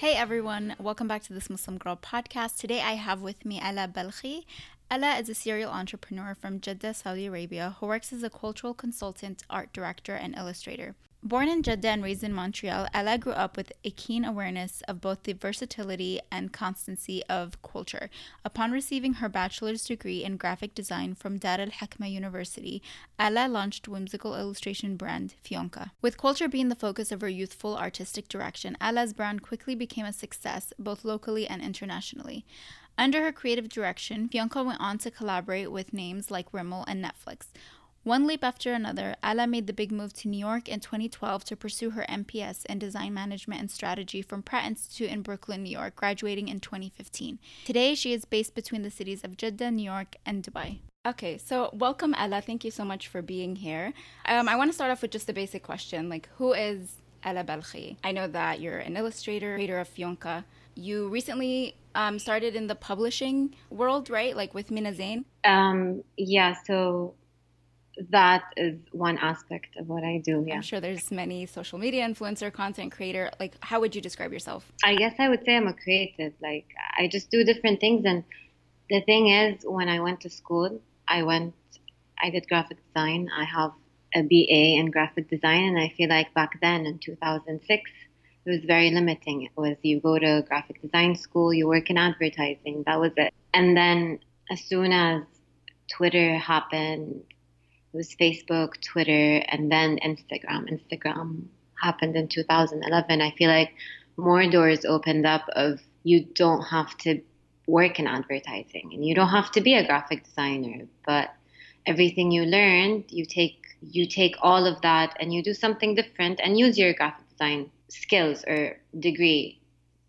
Hey everyone, welcome back to this Muslim Girl podcast. Today I have with me Ella Balkhy. Ella is a serial entrepreneur from Jeddah, Saudi Arabia, who works as a cultural consultant, art director, and illustrator. Born in Jeddah and raised in Montreal, Ella grew up with a keen awareness of both the versatility and constancy of culture. Upon receiving her bachelor's degree in graphic design from Dar al Hikma University, Ella launched whimsical illustration brand Fyunka. With culture being the focus of her youthful artistic direction, Ella's brand quickly became a success both locally and internationally. Under her creative direction, Fyunka went on to collaborate with names like Rimmel and Netflix. One leap after another, Ella made the big move to New York in 2012 to pursue her MPS in Design Management and Strategy from Pratt Institute in Brooklyn, New York, graduating in 2015. Today, she is based between the cities of Jeddah, New York, and Dubai. Okay, so welcome, Ella. Thank you so much for being here. Um, I want to start off with just a basic question like, who is Ella Balkhy? I know that you're an illustrator, creator of Fyunka. You recently um, started in the publishing world, right? Like with Mina Zain? Um, yeah, so that is one aspect of what I do. Yeah. I'm sure there's many social media influencer, content creator. Like, how would you describe yourself? I guess I would say I'm a creative. Like, I just do different things. And the thing is, when I went to school, I went, I did graphic design. I have a BA in graphic design. And I feel like back then in 2006, it was very limiting. It was you go to graphic design school, you work in advertising. That was it. And then as soon as Twitter happened, it was Facebook, Twitter, and then Instagram. Instagram happened in 2011. I feel like more doors opened up of you don't have to work in advertising and you don't have to be a graphic designer, but everything you learned, you take you take all of that and you do something different and use your graphic design skills or degree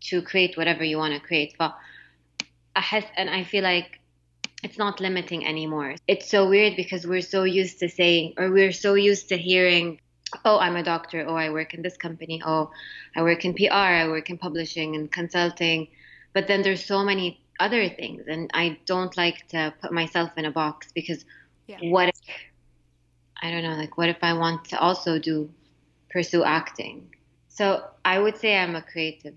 to create whatever you want to create. But I has, and I feel like it's not limiting anymore. It's so weird because we're so used to saying, or we're so used to hearing, oh, I'm a doctor, oh, I work in this company, oh, I work in PR, I work in publishing and consulting. But then there's so many other things, and I don't like to put myself in a box because yeah. what if, I don't know, like, what if I want to also do, pursue acting? So I would say I'm a creative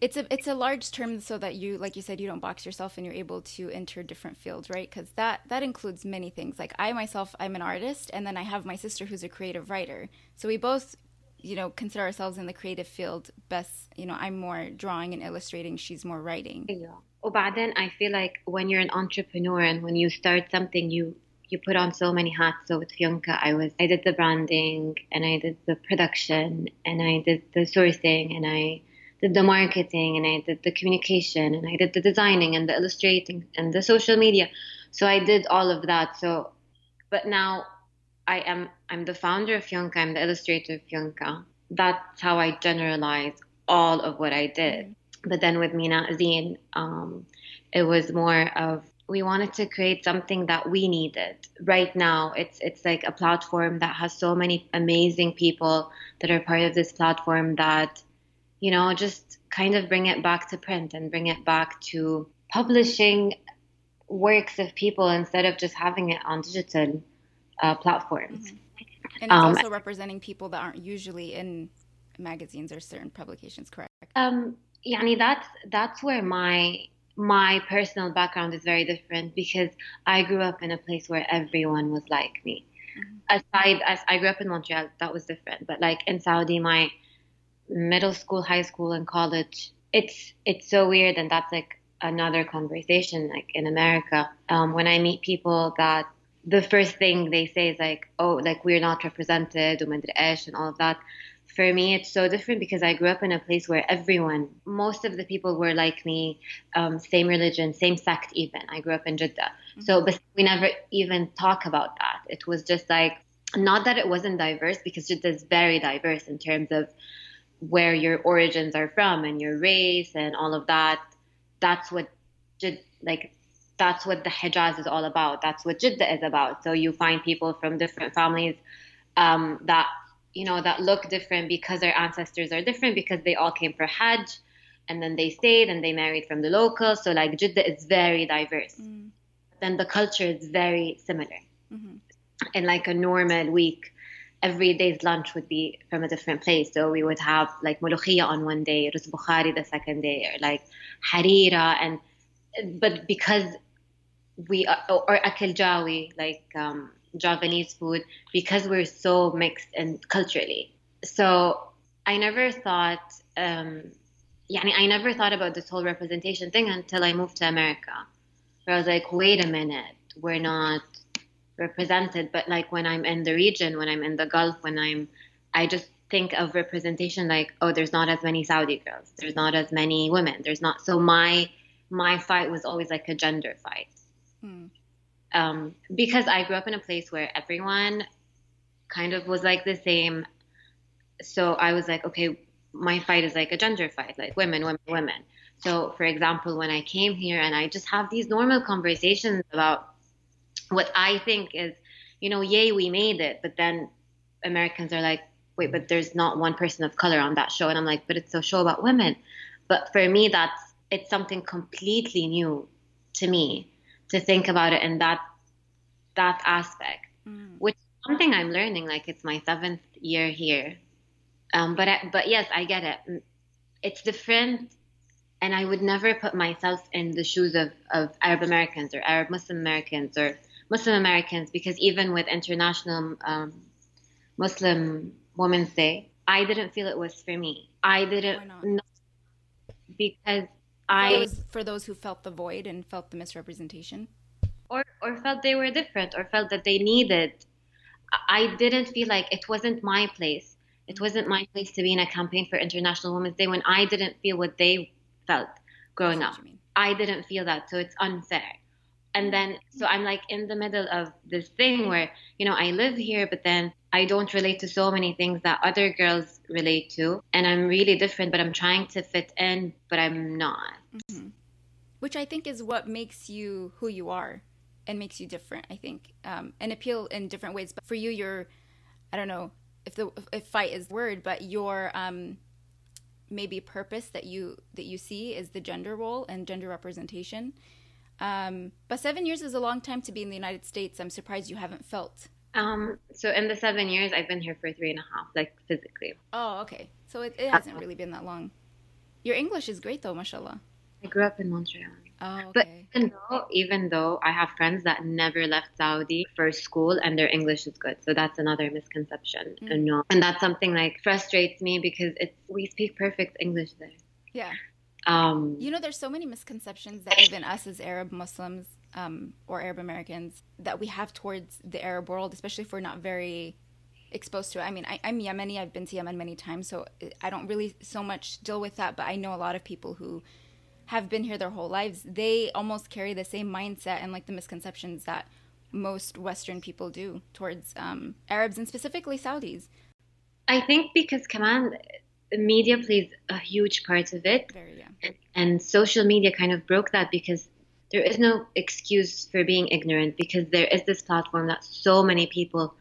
it's a it's a large term so that you like you said you don't box yourself and you're able to enter different fields right? Because that that includes many things. Like i myself i'm an artist and then i have my sister who's a creative writer. So we both you know consider ourselves in the creative field best you know i'm more drawing and illustrating she's more writing. Yeah. Oh, then I feel like when you're an entrepreneur and when you start something you you put on so many hats. So with Fyunka I was I did the branding and I did the production and I did the sourcing and I did the marketing and I did the communication and I did the designing and the illustrating and the social media. So I did all of that. So, but now I am I'm the founder of Fyunka. I'm the illustrator of Fyunka. That's how I generalize all of what I did. But then with Mina Zain, um, it was more of we wanted to create something that we needed right now it's it's like a platform that has so many amazing people that are part of this platform that you know, just kind of bring it back to print and bring it back to publishing works of people instead of just having it on digital uh, platforms. Mm-hmm. And it's um, also representing people that aren't usually in magazines or certain publications, correct? Um, yani that's that's where my my personal background is very different because I grew up in a place where everyone was like me. Mm-hmm. Aside as I grew up in Montreal, that was different. But like in Saudi, my middle school, high school, and college, it's it's so weird, and that's like another conversation. Like in America, um, when I meet people that the first thing they say is like, "Oh, like we're not represented," and all of that. for me, it's so different because I grew up in a place where everyone, most of the people were like me, um, same religion, same sect, even. I grew up in Jeddah. Mm-hmm. So, but we never even talk about that. It was just like, not that it wasn't diverse because Jeddah is very diverse in terms of where your origins are from and your race and all of that. That's what, like, that's what the Hijaz is all about. That's what Jeddah is about. So you find people from different families um, that you know that look different because their ancestors are different because they all came for Hajj and then they stayed and they married from the locals. So like Jeddah is very diverse. Mm. Then the culture is very similar. Mm-hmm. In like a normal week, every day's lunch would be from a different place. So we would have like mulukhiyya on one day, rus bukhari the second day, or like harira, and but because we are, or akil jawi, like um, Javanese food because we're so mixed and culturally. So I never thought, um, yeah, I never thought about this whole representation thing until I moved to America. Where I was like, wait a minute, we're not represented. But like when I'm in the region, when I'm in the Gulf, when I'm, I just think of representation like, oh, there's not as many Saudi girls, there's not as many women, there's not. So my my fight was always like a gender fight. Hmm um, because I grew up in a place where everyone kind of was like the same. So I was like, okay, my fight is like a gender fight, like women, women, women. So, for example, when I came here and I just have these normal conversations about what I think is, you know, yay, we made it. But then Americans are like, wait, but there's not one person of color on that show. And I'm like, but it's a show about women. But for me, that's, it's something completely new to me to think about it in that that aspect, mm. which is something I'm learning. Like it's my seventh year here, um, but I, but yes, I get it. Mm, it's different, and I would never put myself in the shoes of of Arab Americans or Arab Muslim Americans or Muslim Americans because even with international um, Muslim Women's Day, I didn't feel it was for me. I didn't know because I for those who felt the void and felt the misrepresentation, or or felt they were different, or felt that they needed. I didn't feel like it wasn't my place. It wasn't my place to be in a campaign for International Women's Day when I didn't feel what they felt growing up. I didn't feel that, so it's unfair. And then, so I'm like in the middle of this thing where, you know, I live here, but then I don't relate to so many things that other girls relate to. And I'm really different, but I'm trying to fit in, but I'm not. Mm-hmm. Which I think is what makes you who you are and makes you different, I think, um, and appeal in different ways. But for you, you're, I don't know if the if fight is the word, but your um, maybe purpose that you that you see is the gender role and gender representation. Um, but seven years is a long time to be in the United States. I'm surprised you haven't felt. Um, so in the seven years, I've been here for three and a half, like physically. Oh, okay. So it, it hasn't really been that long. Your English is great, though, mashallah. I grew up in Montreal. Oh, okay. But even though, even though I have friends that never left Saudi for school and their English is good, so that's another misconception. Mm. And, no, and that's something like frustrates me because it's we speak perfect English there. Yeah. Um, you know, there's so many misconceptions that even us as Arab Muslims um, or Arab Americans that we have towards the Arab world, especially if we're not very exposed to it. I mean, I, am Yemeni. I've been to Yemen many times, so I don't really so much deal with that. But I know a lot of people who have been here their whole lives. They almost carry the same mindset and like the misconceptions that most Western people do towards um, Arabs and specifically Saudis. I think because command media plays a huge part of it. Very, yeah. and, and social media kind of broke that because there is no excuse for being ignorant because there is this platform that so many people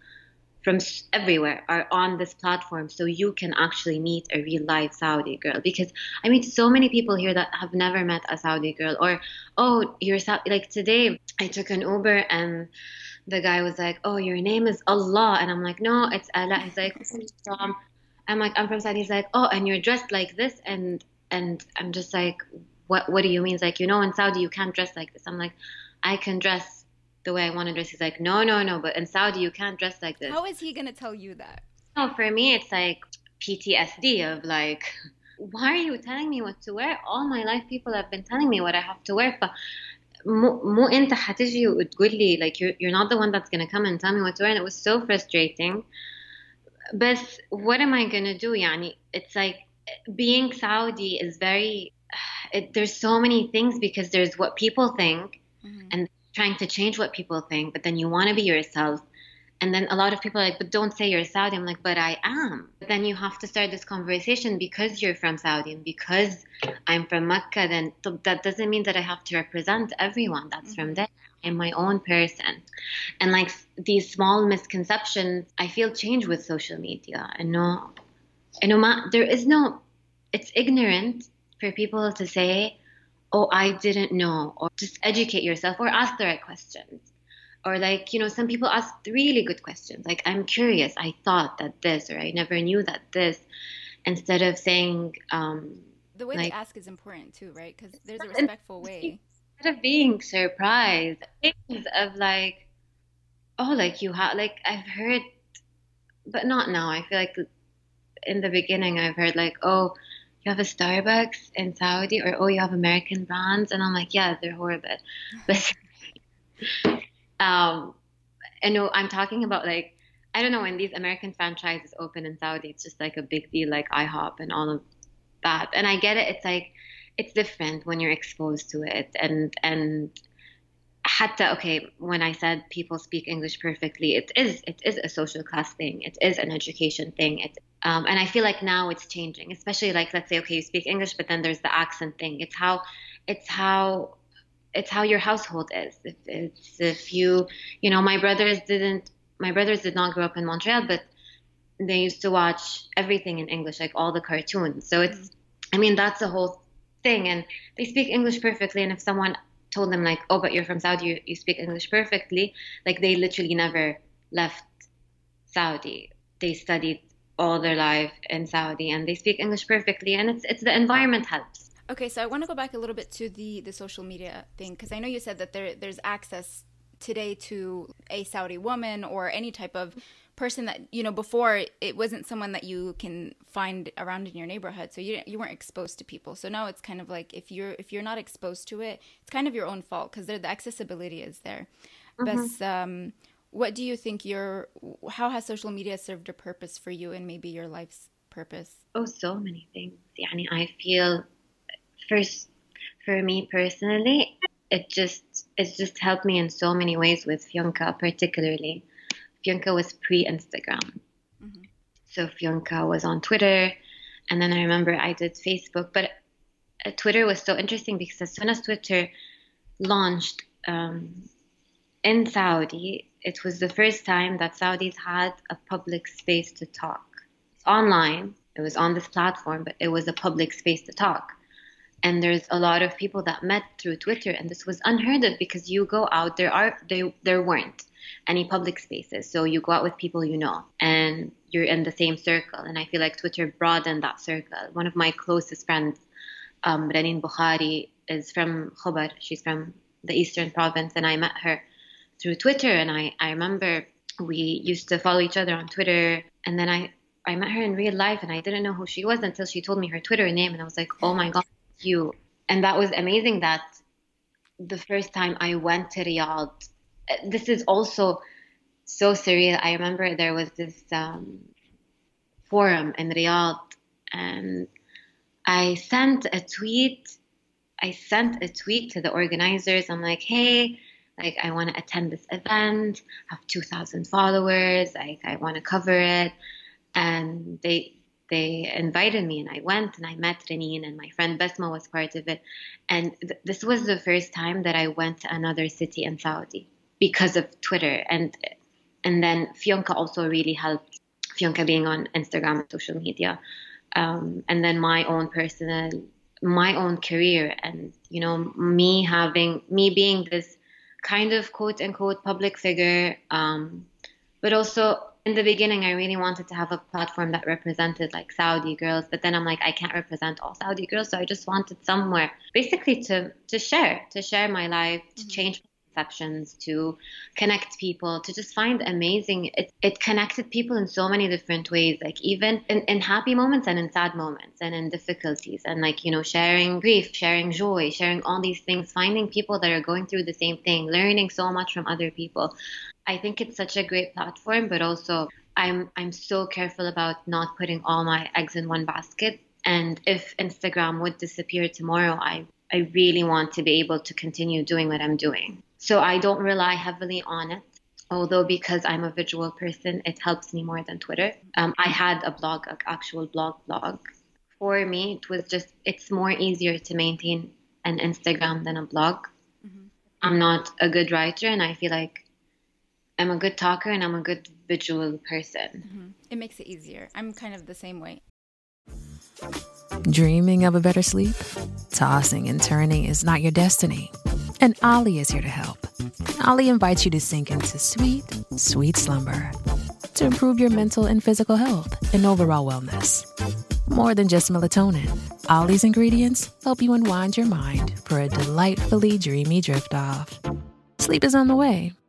from everywhere are on this platform so you can actually meet a real life Saudi girl because I meet so many people here that have never met a Saudi girl or oh you're Saudi like today I took an Uber and the guy was like oh your name is Allah and I'm like no it's Allah he's like from I'm like, I'm from Saudi. He's like, oh, and you're dressed like this, and and I'm just like, what What do you mean? He's like, you know, in Saudi you can't dress like this. I'm like, I can dress the way I want to dress. He's like, no, no, no, but in Saudi you can't dress like this. How is he gonna tell you that? No, for me it's like PTSD of like, why are you telling me what to wear? All my life people have been telling me what I have to wear. But مو مو انت حتجي وتقول لي like you're, you're not the one that's gonna come and tell me what to wear and it was so frustrating but what am I gonna do? Yani, it's like being Saudi is very. It, there's so many things because there's what people think, mm-hmm. and trying to change what people think. But then you want to be yourself, and then a lot of people are like, but don't say you're Saudi. I'm like, but I am. But then you have to start this conversation because you're from Saudi and because I'm from Mecca. Then that doesn't mean that I have to represent everyone that's mm-hmm. from there. I'm my own person. And like these small misconceptions, I feel change with social media. And no, and no, there is no, it's ignorant for people to say, oh, I didn't know, or just educate yourself or ask the right questions or like you know some people ask really good questions. Like i'm curious. I thought that this or i never knew that this. Instead of saying um the way like, they ask is important too right? Because there's a respectful way. Instead of being surprised things of like oh like you have like i've heard but not now. I feel like in the beginning i've heard like oh you have a starbucks in saudi or oh you have american brands and i'm like yeah they're horrible. But um, I know I'm talking about like I don't know when these American franchises open in Saudi, it's just like a big deal, like IHOP and all of that. And I get it. It's like it's different when you're exposed to it, and and hatta okay when i said people speak english perfectly it is it is a social class thing it is an education thing it um, and i feel like now it's changing especially like let's say okay you speak english but then there's the accent thing it's how it's how it's how your household is. If it's if you you know my brothers didn't my brothers did not grow up in Montreal, but they used to watch everything in English, like all the cartoons. So it's I mean that's the whole thing, and they speak English perfectly. And if someone told them like, oh, but you're from Saudi, you, you speak English perfectly, like they literally never left Saudi. They studied all their life in Saudi, and they speak English perfectly. And it's it's the environment helps Okay, so I want to go back a little bit to the the social media thing because I know you said that there there's access today to a Saudi woman or any type of person that you know before it wasn't someone that you can find around in your neighborhood so you you weren't exposed to people. So now it's kind of like if you're if you're not exposed to it it's kind of your own fault because the accessibility is there. Mm -hmm. but mm-hmm. um, what do you think your how has social media served a purpose for you and maybe your life's purpose? Oh so many things yani i feel first for me personally, it just it's just helped me in so many ways with Fyunka particularly. Fyunka was pre Instagram. Mm-hmm. So Fyunka was on Twitter and then I remember I did Facebook, but uh, Twitter was so interesting because as soon as Twitter launched um, in Saudi, it was the first time that Saudis had a public space to talk. It's online, it was on this platform, but it was a public space to talk and there's a lot of people that met through Twitter, and this was unheard of because you go out there are there there weren't any public spaces, so you go out with people you know, and you're in the same circle. And I feel like Twitter broadened that circle. One of my closest friends, um, Ranin Bukhari, is from Khobar. She's from the Eastern Province, and I met her through Twitter. And I I remember we used to follow each other on Twitter, and then I I met her in real life, and I didn't know who she was until she told me her Twitter name, and I was like, oh my god you. And that was amazing that the first time I went to Riyadh, this is also so surreal. I remember there was this um, forum in Riyadh, and I sent a tweet. I sent a tweet to the organizers. I'm like, hey, like I want to attend this event. I have 2,000 followers. Like I want to cover it, and they they invited me and I went and I met Ranin and my friend Besma was part of it. And th- this was the first time that I went to another city in Saudi because of Twitter. And and then Fyunka also really helped, Fyunka being on Instagram and social media. Um, and then my own personal, my own career and, you know, me having, me being this kind of quote unquote public figure, um, but also in the beginning, I really wanted to have a platform that represented like Saudi girls, but then I'm like, I can't represent all Saudi girls, so I just wanted somewhere basically to to share, to share my life, to mm-hmm. change perceptions, to connect people, to just find amazing. It it connected people in so many different ways, like even in, in happy moments and in sad moments and in difficulties, and like you know, sharing grief, sharing joy, sharing all these things, finding people that are going through the same thing, learning so much from other people. I think it's such a great platform, but also I'm I'm so careful about not putting all my eggs in one basket. And if Instagram would disappear tomorrow, I I really want to be able to continue doing what I'm doing. So I don't rely heavily on it. Although because I'm a visual person, it helps me more than Twitter. Um, I had a blog, an actual blog blog. For me, it was just it's more easier to maintain an Instagram than a blog. Mm-hmm. I'm not a good writer, and I feel like I'm a good talker and I'm a good visual person. Mm-hmm. It makes it easier. I'm kind of the same way. Dreaming of a better sleep? Tossing and turning is not your destiny. And OLLY is here to help. OLLY invites you to sink into sweet, sweet slumber to improve your mental and physical health and overall wellness. More than just melatonin, OLLY's ingredients help you unwind your mind for a delightfully dreamy drift off. Sleep is on the way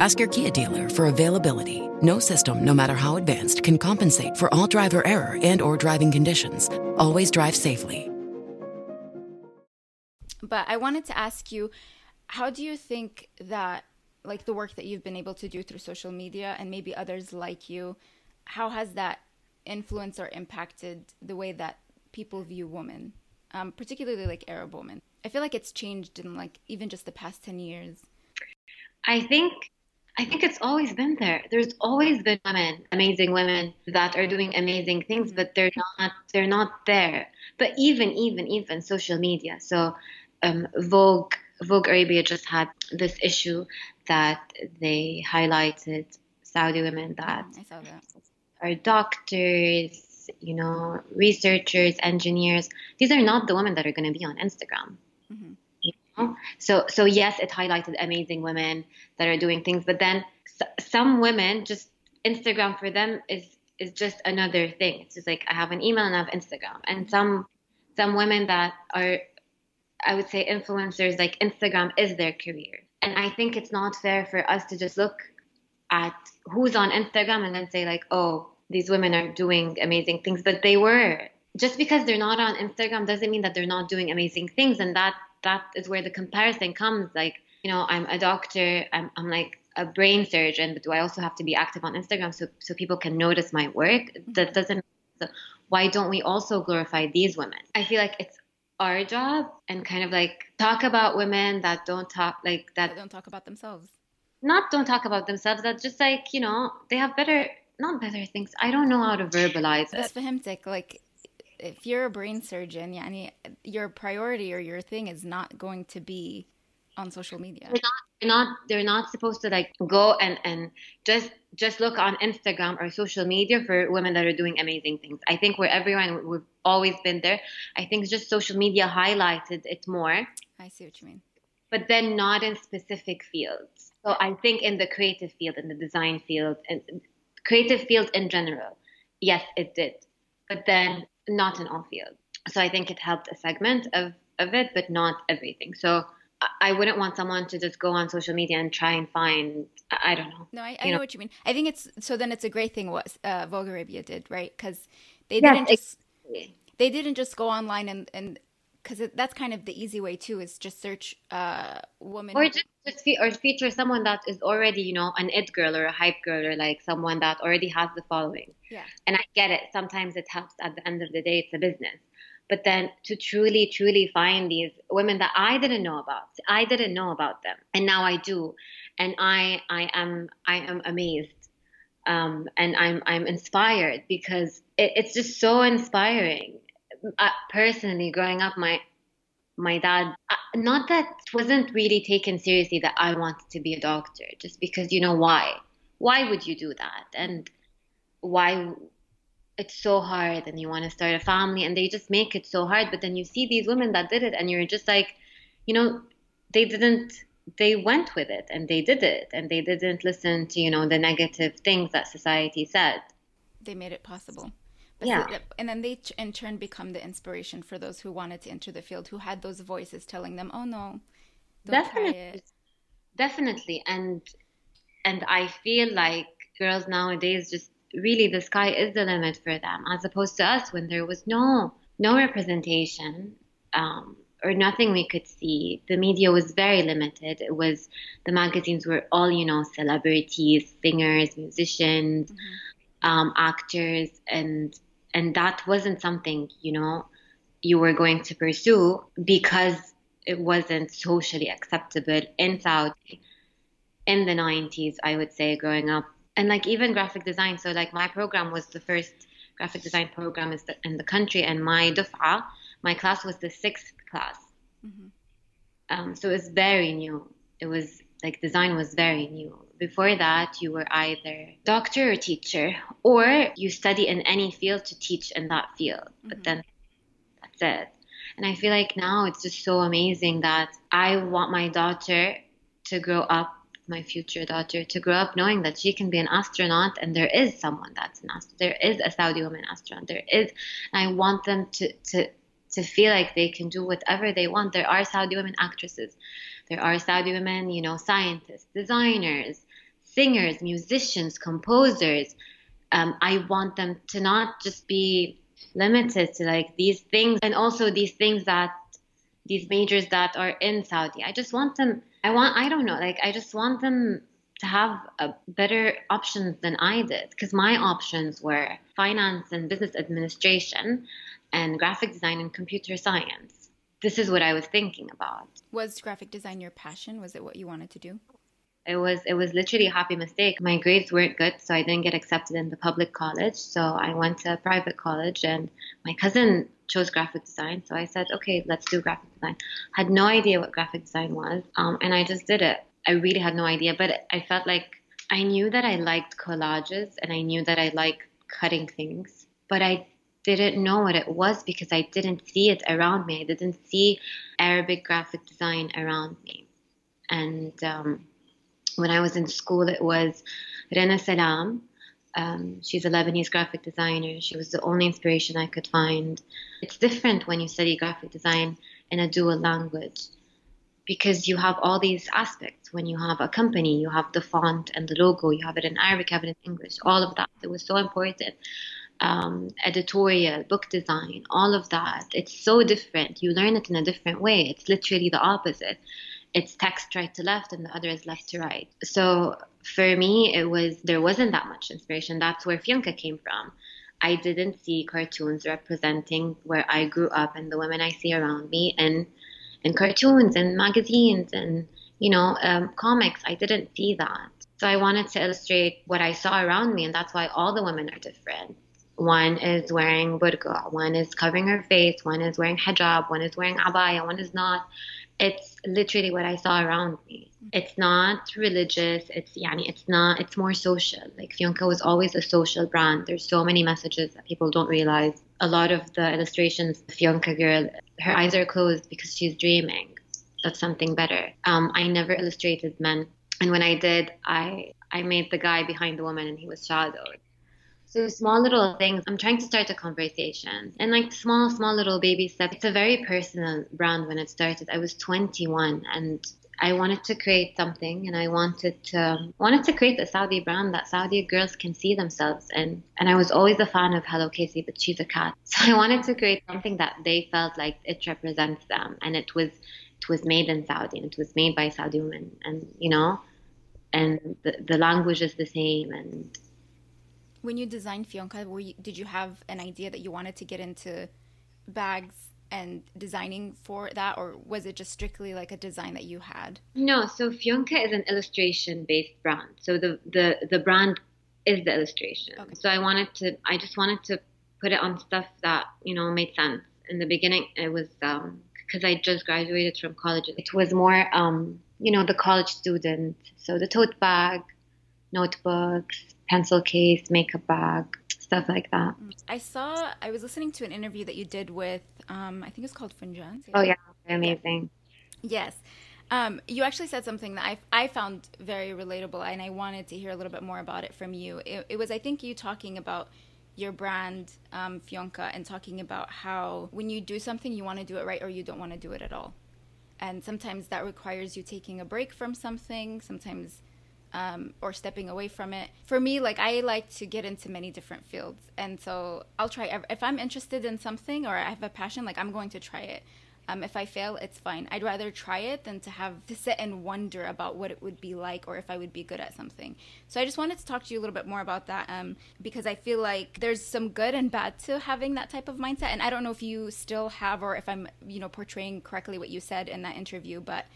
Ask your Kia dealer for availability. No system, no matter how advanced, can compensate for all driver error and or driving conditions. Always drive safely. But I wanted to ask you, how do you think that like the work that you've been able to do through social media and maybe others like you, how has that influenced or impacted the way that people view women, um, particularly like Arab women? I feel like it's changed in like even just the past 10 years. I think I think it's always been there. There's always been women, amazing women that are doing amazing things, but they're not they're not there. But even even even social media. So um, Vogue Vogue Arabia just had this issue that they highlighted Saudi women that, that. are doctors, you know, researchers, engineers. These are not the women that are going to be on Instagram. Mm-hmm. So so yes, it highlighted amazing women that are doing things, but then some women just Instagram for them is is just another thing. It's just like I have an email and I have Instagram, and some some women that are I would say influencers like Instagram is their career, and I think it's not fair for us to just look at who's on Instagram and then say like, oh, these women are doing amazing things, but they were. Just because they're not on Instagram doesn't mean that they're not doing amazing things, and that that is where the comparison comes. Like, you know, I'm a doctor, I'm, I'm like a brain surgeon, but do I also have to be active on Instagram so, so people can notice my work? Mm-hmm. That doesn't, why don't we also glorify these women? I feel like it's our job and kind of like talk about women that don't talk like that. that don't talk about themselves. Not don't talk about themselves, that just like, you know, they have better, not better things. I don't know how to verbalize it. That's it. That's like if you're a brain surgeon, yani, your priority or your thing is not going to be on social media. They're not, they're not, they're not supposed to like go and, and just just look on Instagram or social media for women that are doing amazing things. I think where everyone we've always been there. I think just social media highlighted it more. I see what you mean. But then not in specific fields. So I think in the creative field, in the design field, and creative field in general, yes, it did. But then not in all fields. So I think it helped a segment of, of it, but not everything. So I wouldn't want someone to just go on social media and try and find I don't know. No, I, I know, know, what you mean. I think it's so then it's a great thing what uh, Vogue Arabia did, right? Because they didn't just exactly. they didn't just go online and and because that's kind of the easy way too is just search uh woman or just, just fe- or feature someone that is already you know an it girl or a hype girl or like someone that already has the following. Yeah. And I get it. Sometimes it helps. At the end of the day, it's a business but then to truly truly find these women that i didn't know about i didn't know about them and now i do and i i am i am amazed um, and i'm i'm inspired because it, it's just so inspiring uh, personally growing up my my dad uh, not that wasn't really taken seriously that i wanted to be a doctor just because you know why? Why would you do that? And why it's so hard and you want to start a family and they just make it so hard but then you see these women that did it and you're just like you know they didn't they went with it and they did it and they didn't listen to you know the negative things that society said. They made it possible yeah. And then they in turn become the inspiration for those who wanted to enter the field, who had those voices telling them, "Oh no, definitely, definitely." And and I feel like girls nowadays just really the sky is the limit for them, as opposed to us when there was no no representation. Um, or nothing we could see. The media was very limited. It was the magazines were all you know celebrities, singers, musicians, mm-hmm. um, actors, and and that wasn't something you know you were going to pursue because it wasn't socially acceptable in Saudi in the 90s. I would say growing up, and like even graphic design. So like my program was the first graphic design program in the country, and my duf'a, my class was the sixth class. Mm-hmm. Um, so it's very new. It was like design was very new. Before that, you were either doctor or teacher, or you study in any field to teach in that field. Mm-hmm. But then that's it. And I feel like now it's just so amazing that I want my daughter to grow up, my future daughter, to grow up knowing that she can be an astronaut and there is someone that's an astronaut. There is a Saudi woman astronaut. There is, and I want them to, to, to feel like they can do whatever they want. There are Saudi women actresses. There are Saudi women, you know, scientists, designers, singers, musicians, composers. Um, I want them to not just be limited to like these things and also these things that these majors that are in Saudi. I just want them, I want, I don't know, like I just want them to have better options than I did because my options were finance and business administration and graphic design and computer science. This is what I was thinking about. Was graphic design your passion? Was it what you wanted to do? It was it was literally a happy mistake. My grades weren't good, so I didn't get accepted in the public college. So I went to a private college and my cousin chose graphic design. So I said, okay, let's do graphic design. Had no idea what graphic design was, um, and I just did it. I really had no idea, but I felt like I knew that I liked collages and I knew that I like cutting things, but I didn't know what it was because I didn't see it around me. I didn't see Arabic graphic design around me. And um, when I was in school, it was Rana Salam. Um, she's a Lebanese graphic designer. She was the only inspiration I could find. It's different when you study graphic design in a dual language because you have all these aspects. When you have a company, you have the font and the logo, you have it in Arabic, you have it in English, all of that. It was so important um, editorial, book design, all of that. It's so different. You learn it in a different way. It's literally the opposite. It's text right to left and the other is left to right. So for me, it was there wasn't that much inspiration. That's where Fyunka came from. I didn't see cartoons representing where I grew up and the women I see around me and in cartoons and magazines and you know um, comics. I didn't see that. So I wanted to illustrate what I saw around me, and that's why all the women are different. One is wearing burqa, one is covering her face, one is wearing hijab, one is wearing abaya, one is not. It's literally what I saw around me. It's not religious. It's yani, it's not. It's more social. Like Fyunka was always a social brand. There's so many messages that people don't realize. A lot of the illustrations, Fyunka girl, her eyes are closed because she's dreaming of something better. Um, I never illustrated men, and when I did, I I made the guy behind the woman, and he was shadowed. So small little things. I'm trying to start a conversation and like small, small little baby steps. It's a very personal brand when it started. I was 21 and I wanted to create something and I wanted to um, wanted to create a Saudi brand that Saudi girls can see themselves in. And I was always a fan of Hello Kitty, but she's a cat. So I wanted to create something that they felt like it represents them and it was it was made in Saudi and it was made by Saudi women and you know and the, the language is the same and when you designed Fyunka, you, did you have an idea that you wanted to get into bags and designing for that, or was it just strictly like a design that you had? No, so Fyunka is an illustration-based brand. So the the the brand is the illustration. Okay. So I wanted to, I just wanted to put it on stuff that you know made sense. In the beginning, it was because um, I just graduated from college. It was more, um, you know, the college student. So the tote bag, notebooks, pencil case, makeup bag, stuff like that. I saw, I was listening to an interview that you did with, um, I think it's called Funjan. Oh, yeah, amazing. Yes. Um, you actually said something that I, I found very relatable, and I wanted to hear a little bit more about it from you. It, it was, I think, you talking about your brand, um, Fyunka, and talking about how when you do something, you want to do it right or you don't want to do it at all. And sometimes that requires you taking a break from something, sometimes, um, or stepping away from it. For me, like I like to get into many different fields. And so I'll try, if I'm interested in something or I have a passion, like I'm going to try it. Um, if I fail, it's fine. I'd rather try it than to have to sit and wonder about what it would be like or if I would be good at something. So I just wanted to talk to you a little bit more about that um, because I feel like there's some good and bad to having that type of mindset. And I don't know if you still have or if I'm, you know, portraying correctly what you said in that interview, but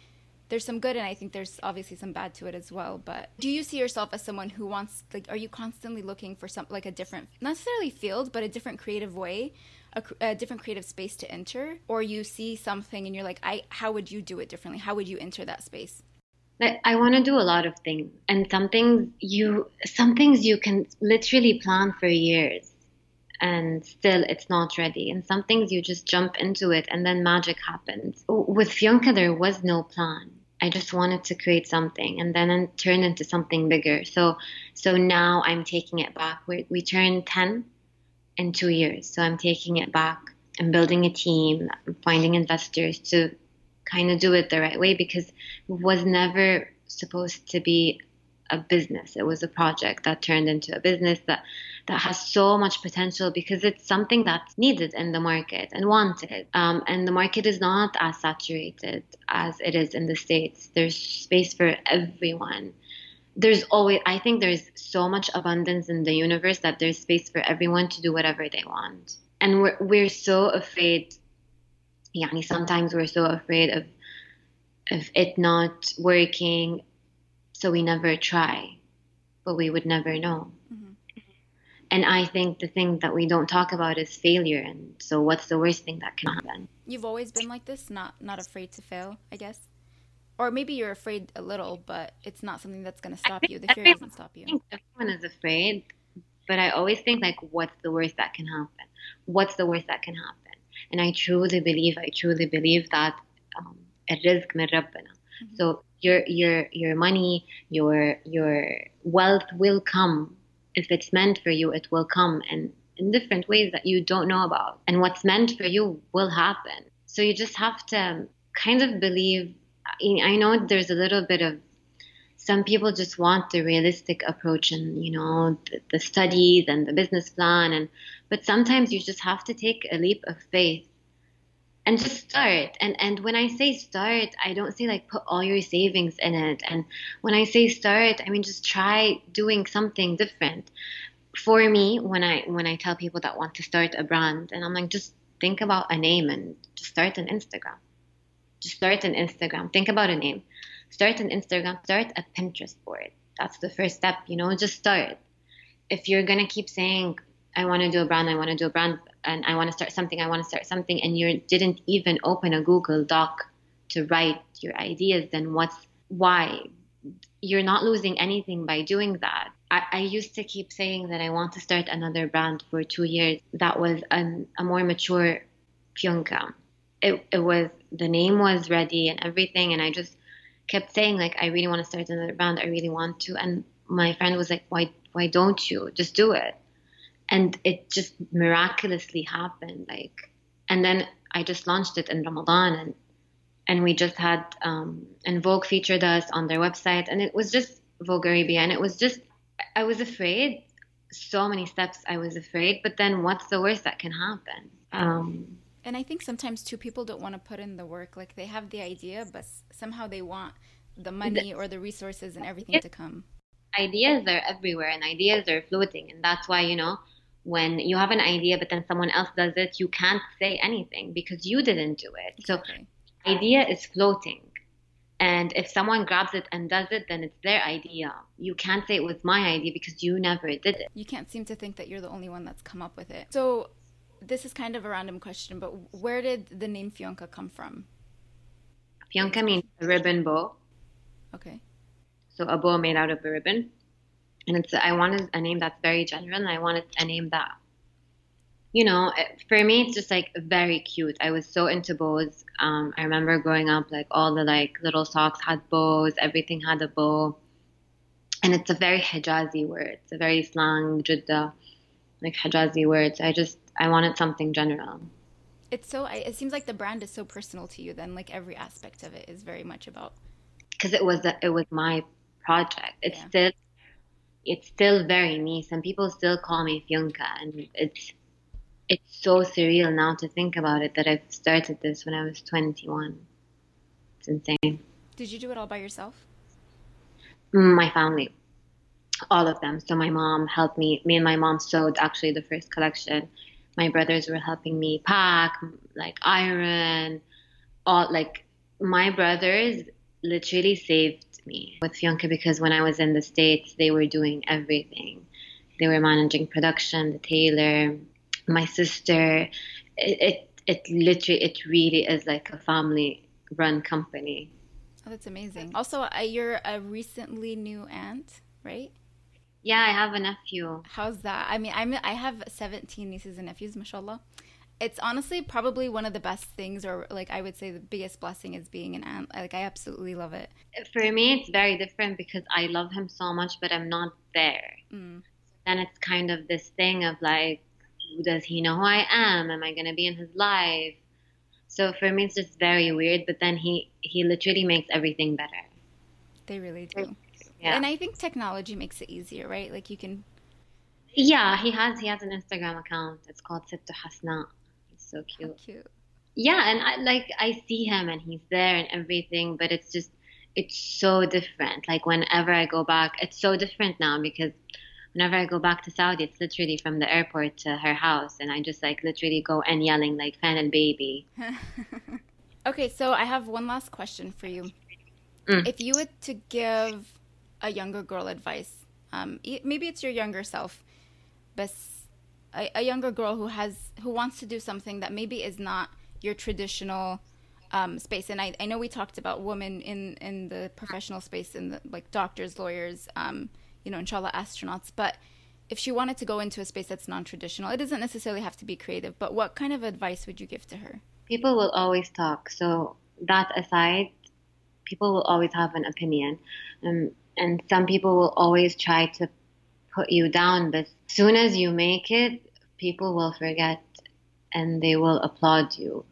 there's some good and I think there's obviously some bad to it as well. But do you see yourself as someone who wants like are you constantly looking for some like a different not necessarily field but a different creative way a, a, different creative space to enter or you see something and you're like i how would you do it differently how would you enter that space I want to do a lot of things, and some things you some things you can literally plan for years, and still it's not ready. And some things you just jump into it, and then magic happens. With Fyunka, there was no plan. I just wanted to create something, and then turn into something bigger. So, so now I'm taking it back. We we turned ten in two years. So I'm taking it back and building a team, finding investors to kind of do it the right way because it was never supposed to be a business. It was a project that turned into a business that that has so much potential because it's something that's needed in the market and wanted. Um, and the market is not as saturated as it is in the states. There's space for everyone there's always i think there's so much abundance in the universe that there's space for everyone to do whatever they want and we're, we're so afraid yani sometimes we're so afraid of of it not working so we never try but we would never know mm-hmm. and i think the thing that we don't talk about is failure and so what's the worst thing that can happen you've always been like this not not afraid to fail i guess or maybe you're afraid a little, but it's not something that's going to stop you. The fear doesn't stop you. everyone is afraid, but I always think like, what's the worst that can happen? What's the worst that can happen? And I truly believe, I truly believe that um, الرزق من ربنا. Mm-hmm. So your your your money, your your wealth will come if it's meant for you. It will come and in different ways that you don't know about. And what's meant for you will happen. So you just have to kind of believe I know there's a little bit of some people just want the realistic approach and you know the, the, studies and the business plan and but sometimes you just have to take a leap of faith and just start and and when i say start i don't say like put all your savings in it and when i say start i mean just try doing something different for me when i when i tell people that want to start a brand and i'm like just think about a name and just start an instagram just start an Instagram. Think about a name. Start an Instagram. Start a Pinterest board. That's the first step. You know, just start. If you're gonna keep saying, "I want to do a brand. I want to do a brand, and I want to start something. I want to start something," and you didn't even open a Google Doc to write your ideas, then what's why? You're not losing anything by doing that. I, I used to keep saying that I want to start another brand for two years. That was an, a more mature Fyunka it, it was the name was ready and everything and i just kept saying like i really want to start another brand. i really want to and my friend was like why why don't you just do it and it just miraculously happened like and then i just launched it in ramadan and and we just had um and vogue featured us on their website and it was just vogue arabia and it was just i was afraid so many steps i was afraid but then what's the worst that can happen um and I think sometimes too people don't want to put in the work. Like they have the idea, but somehow they want the money or the resources and everything to come. Ideas are everywhere and ideas are floating, and that's why you know when you have an idea but then someone else does it, you can't say anything because you didn't do it. So idea is floating. And if someone grabs it and does it, then it's their idea. You can't say it was my idea because you never did it. You can't seem to think that you're the only one that's come up with it. So this is kind of a random question, but where did the name Fyunka come from? Fyunka means a ribbon bow. Okay. So a bow made out of a ribbon. And it's I wanted a name that's very general. I wanted a name that, you know, for me it's just like very cute. I was so into bows. Um, I remember growing up, like all the like little socks had bows. Everything had a bow, and it's a very Hijazi word. It's a very slang Jeddah like Hijazi words. I just I wanted something general. It's so. It seems like the brand is so personal to you. Then, like every aspect of it is very much about. Because it was a, it was my project. It's Yeah. still it's still very me. Some people still call me Fyunka, and it's it's so surreal now to think about it that I've started this when I was 21. It's insane. Did you do it all by yourself? My family, all of them. So my mom helped me. Me and my mom sewed actually the first collection. My brothers were helping me pack, like iron, all like my brothers literally saved me with Fyunka because when I was in the States, they were doing everything. They were managing production, the tailor, my sister. It, it, it literally, it really is like a family run company. Oh, that's amazing. Also, uh, you're a recently new aunt, right? Yeah, I have a nephew. How's that? I mean, I'm I have 17 nieces and nephews, mashallah. It's honestly probably one of the best things, or like I would say the biggest blessing is being an aunt. Like I absolutely love it. For me, it's very different because I love him so much, but I'm not there. Mm. Then it's kind of this thing of like, does he know who I am? Am I going to be in his life? So for me, it's just very weird. But then he he literally makes everything better. They really do. Yeah. And I think technology makes it easier, right? Like you can. Yeah, he has he has an Instagram account. It's called Sittu Hasna. He's so cute. Cute. Yeah, and I like I see him and he's there and everything, but it's just it's so different. Like whenever I go back, it's so different now because whenever I go back to Saudi, it's literally from the airport to her house, and I just like literally go and yelling like fan and baby. Okay, so I have one last question for you. Mm. If you were to give a younger girl advice, um, e- maybe it's your younger self, but s- a, a younger girl who has who wants to do something that maybe is not your traditional um, space. And I, I know we talked about women in in the professional space, in the like doctors, lawyers, um, you know, inshallah, astronauts, but if she wanted to go into a space that's non-traditional, it doesn't necessarily have to be creative. But what kind of advice would you give to her? People will always talk. So that aside, people will always have an opinion, um, and some people will always try to put you down. But soon as you make it, people will forget, and they will applaud you.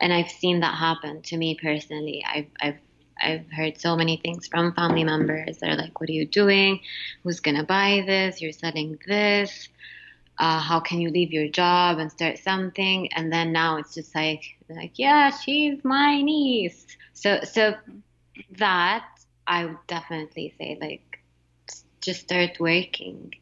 And I've seen that happen to me personally. I've I've I've heard so many things from family members. They're like, "What are you doing? Who's gonna buy this? You're selling this." uh, how can you leave your job and start something? And then now it's just like, like, yeah, she's my niece. So, so that I would definitely say, like, just start working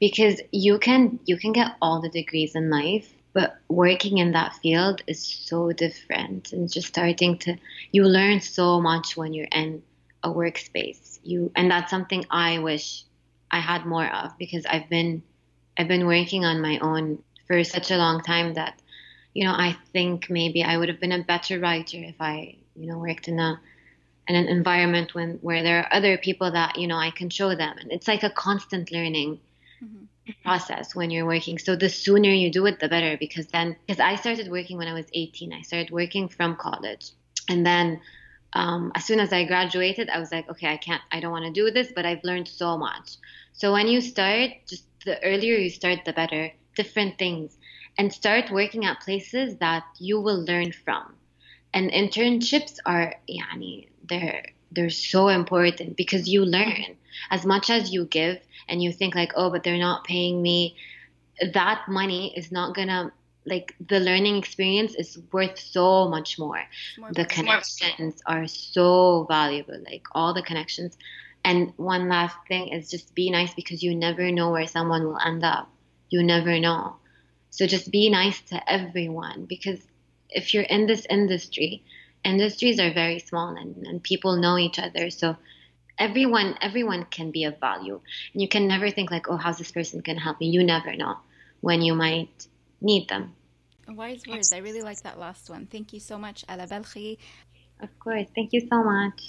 because you can you can get all the degrees in life, but working in that field is so different. And just starting to, you learn so much when you're in a workspace. You and that's something I wish I had more of because I've been I've been working on my own for such a long time that, you know, I think maybe I would have been a better writer if I, you know, worked in a in an environment when where there are other people that, you know, I can show them. And it's like a constant learning process when you're working. So the sooner you do it, the better because then because I started working when I was 18. I started working from college. And then um, as soon as I graduated, I was like, okay, I can't, I don't want to do this, but I've learned so much. So when you start, just the earlier you start, the better. Different things, and start working at places that you will learn from. And internships are, yani, they're they're so important because you learn as much as you give, and you think like, oh, but they're not paying me. That money is not gonna like the learning experience is worth so much more. More the connections are so valuable like all the connections. And one last thing is just be nice because you never know where someone will end up. You never know. So just be nice to everyone because if you're in this industry industries are very small and, and people know each other. So everyone everyone can be of value and you can never think like oh how's this person going to help me you never know when you might need them Wise words. I really like that last one. Thank you so much, Ala Balkhy. of course thank you so much